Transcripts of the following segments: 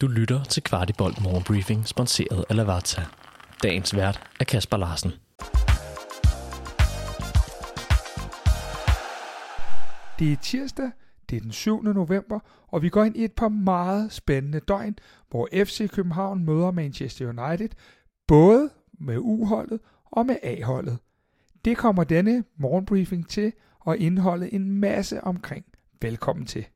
Du lytter til Kvartibolt Morgenbriefing, sponsoreret af Lavazza. Dagens vært er Kasper Larsen. Det er tirsdag, det er den 7. november, og vi går ind i et par meget spændende døgn, hvor FC København møder Manchester United, både med U-holdet og med A-holdet. Det kommer denne morgenbriefing til at indeholde en masse omkring. Velkommen til.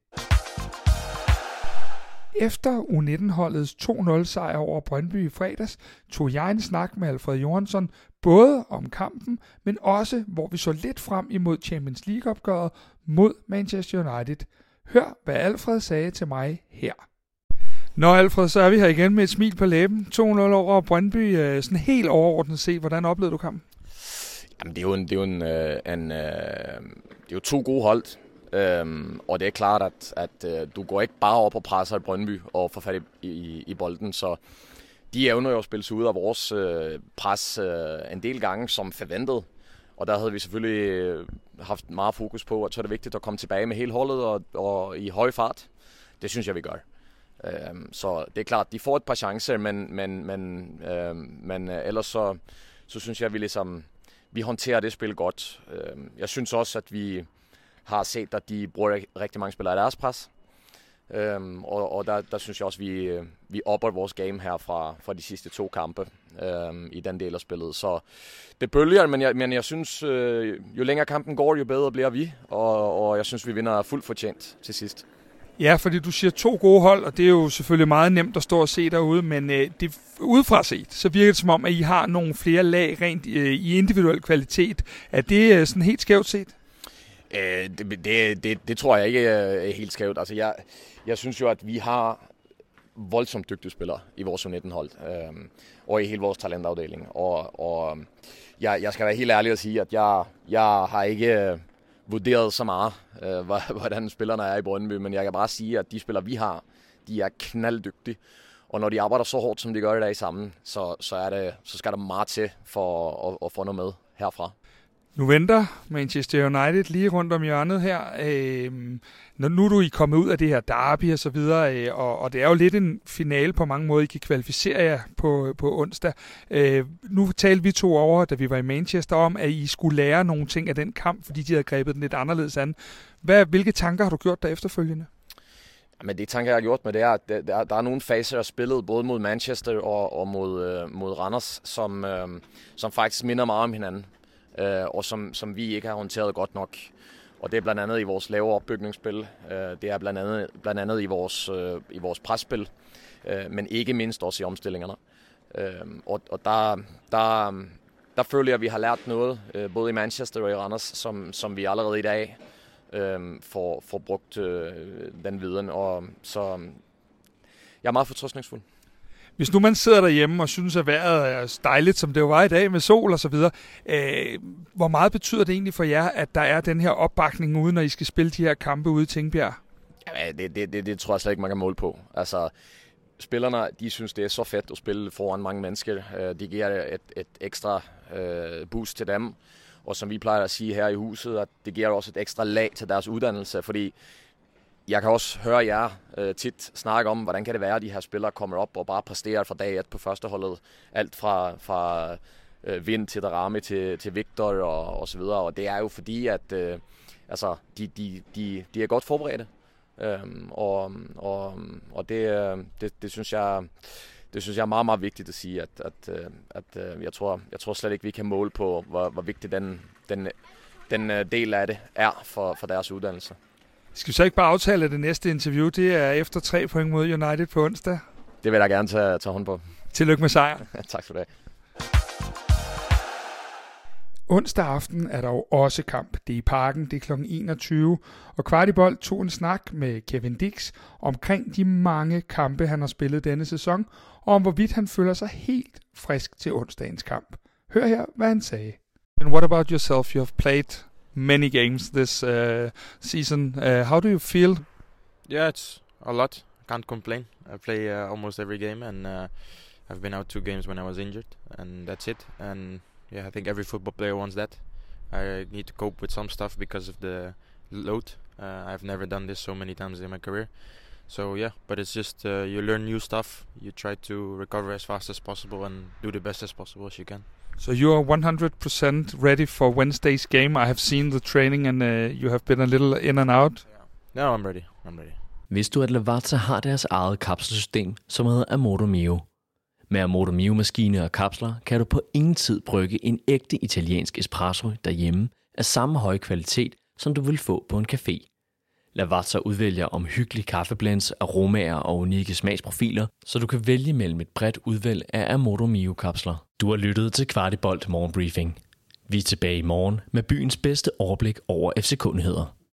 Efter U19-holdets 2-0 sejr over Brøndby i fredags, tog jeg en snak med Alfred Jørgensen både om kampen, men også hvor vi så lidt frem imod Champions League-opgøret mod Manchester United. Hør, hvad Alfred sagde til mig her. Nå Alfred, så er vi her igen med et smil på læben. 2-0 over Brøndby. Øh, sådan helt overordnet set, hvordan oplevede du kampen? Jamen, det er jo, en, det er jo, en, øh, en, øh, det er jo to gode hold. Øhm, og det er klart, at, at øh, du går ikke bare op og presser i Brøndby og får fat i, i, i bolden, så de evner jo at spille sig ud af vores øh, pres øh, en del gange som forventet. Og der havde vi selvfølgelig øh, haft meget fokus på, at så er det vigtigt at komme tilbage med hele holdet og, og i høj fart. Det synes jeg, vi gør. Øhm, så det er klart, de får et par chancer, men, men, men, øhm, men øh, ellers så, så synes jeg, at vi ligesom vi håndterer det spil godt. Øhm, jeg synes også, at vi har set, at de bruger rigtig mange spillere i deres pres. Øhm, og og der, der synes jeg også, vi, vi opper vores game her fra, fra de sidste to kampe øhm, i den del af spillet. Så det bølger, men jeg, men jeg synes, øh, jo længere kampen går, jo bedre bliver vi. Og, og jeg synes, vi vinder fuldt fortjent til sidst. Ja, fordi du siger to gode hold, og det er jo selvfølgelig meget nemt at stå og se derude, men øh, det, udefra set, så virker det som om, at I har nogle flere lag rent øh, i individuel kvalitet. Er det øh, sådan helt skævt set? Øh, det, det, det, det tror jeg ikke er helt skævt. Altså, jeg, jeg synes jo, at vi har voldsomt dygtige spillere i vores U19-hold, øh, og i hele vores talentafdeling. Og, og jeg, jeg skal være helt ærlig og sige, at jeg, jeg har ikke øh, vurderet så meget, øh, hvordan spillerne er i Brøndby, men jeg kan bare sige, at de spillere, vi har, de er knalddygtige. Og når de arbejder så hårdt, som de gør i dag sammen, så, så, er det, så skal der meget til for at, at få noget med herfra. Nu venter Manchester United lige rundt om hjørnet her. Øh, når nu er du I kommet ud af det her derby og så videre, øh, og, og det er jo lidt en finale på mange måder. I kan kvalificere jer på, på onsdag. Øh, nu talte vi to over, da vi var i Manchester, om, at I skulle lære nogle ting af den kamp, fordi de havde grebet den lidt anderledes an. Hvad, hvilke tanker har du gjort der efterfølgende? Men det tanker, jeg har gjort med det er, at der, der, er nogle faser af spillet, både mod Manchester og, og mod, øh, mod Randers, som, øh, som faktisk minder meget om hinanden øh, og som, som vi ikke har håndteret godt nok. Og det er blandt andet i vores lave opbygningsspil, øh, det er blandt andet, blandt andet i vores, øh, i vores presspil, øh, men ikke mindst også i omstillingerne. Øh, og og der, der, der føler jeg, at vi har lært noget, øh, både i Manchester og i Randers, som, som vi allerede i dag øh, får, får brugt øh, den viden. Og så jeg er meget fortrøstningsfuld. Hvis nu man sidder derhjemme og synes, at vejret er dejligt, som det jo var i dag med sol og så videre, øh, hvor meget betyder det egentlig for jer, at der er den her opbakning ude, når I skal spille de her kampe ude i Tingbjerg? Ja, det, det, det, det tror jeg slet ikke, man kan måle på. Altså, spillerne, de synes, det er så fedt at spille foran mange mennesker. Øh, det giver et, et ekstra øh, boost til dem. Og som vi plejer at sige her i huset, at det giver også et ekstra lag til deres uddannelse, fordi jeg kan også høre jer øh, tit snakke om, hvordan kan det være, at de her spillere kommer op og bare præsterer fra dag et på førsteholdet. Alt fra, fra øh, Vind til Darami til, til Victor og, og så videre. Og det er jo fordi, at øh, altså, de, de, de, de er godt forberedte. Øhm, og og, og det, øh, det, det, synes jeg, det synes jeg er meget, meget vigtigt at sige, at, at, øh, at, at jeg, tror, jeg tror slet ikke, vi kan måle på, hvor, hvor vigtig den, den, den øh, del af det er for, for deres uddannelse. Skal vi så ikke bare aftale, at det næste interview det er efter tre point mod United på onsdag? Det vil jeg gerne tage, tage hånd på. Tillykke med sejr. tak for det. Onsdag aften er der jo også kamp. Det er i parken, det er kl. 21, og Kvartibold tog en snak med Kevin Dix omkring de mange kampe, han har spillet denne sæson, og om hvorvidt han føler sig helt frisk til onsdagens kamp. Hør her, hvad han sagde. And what about yourself? You have played many games this uh, season. Uh, how do you feel? Yeah, it's a lot. I can't complain. I play uh, almost every game, and uh, I've been out two games when I was injured, and that's it. And yeah, I think every football player wants that. I need to cope with some stuff because of the load. Uh, I've never done this so many times in my career, So yeah, but it's just uh, you learn new stuff. You try to recover as fast as possible and do the best as possible as you can. So you are 100% ready for Wednesday's game. I have seen the training and uh, you have been a little in and out. No, I'm ready. I'm ready. Vidste du, at Lavazza har deres eget kapselsystem, som hedder Amoto Mio? Med Amoto Mio-maskiner og kapsler kan du på ingen tid brygge en ægte italiensk espresso derhjemme af samme høje kvalitet, som du vil få på en café. Lavazza udvælger omhyggelige kaffeblends, aromaer og unikke smagsprofiler, så du kan vælge mellem et bredt udvalg af Amoto Mio-kapsler. Du har lyttet til Kvartibolt Morgenbriefing. Vi er tilbage i morgen med byens bedste overblik over FC-kundigheder.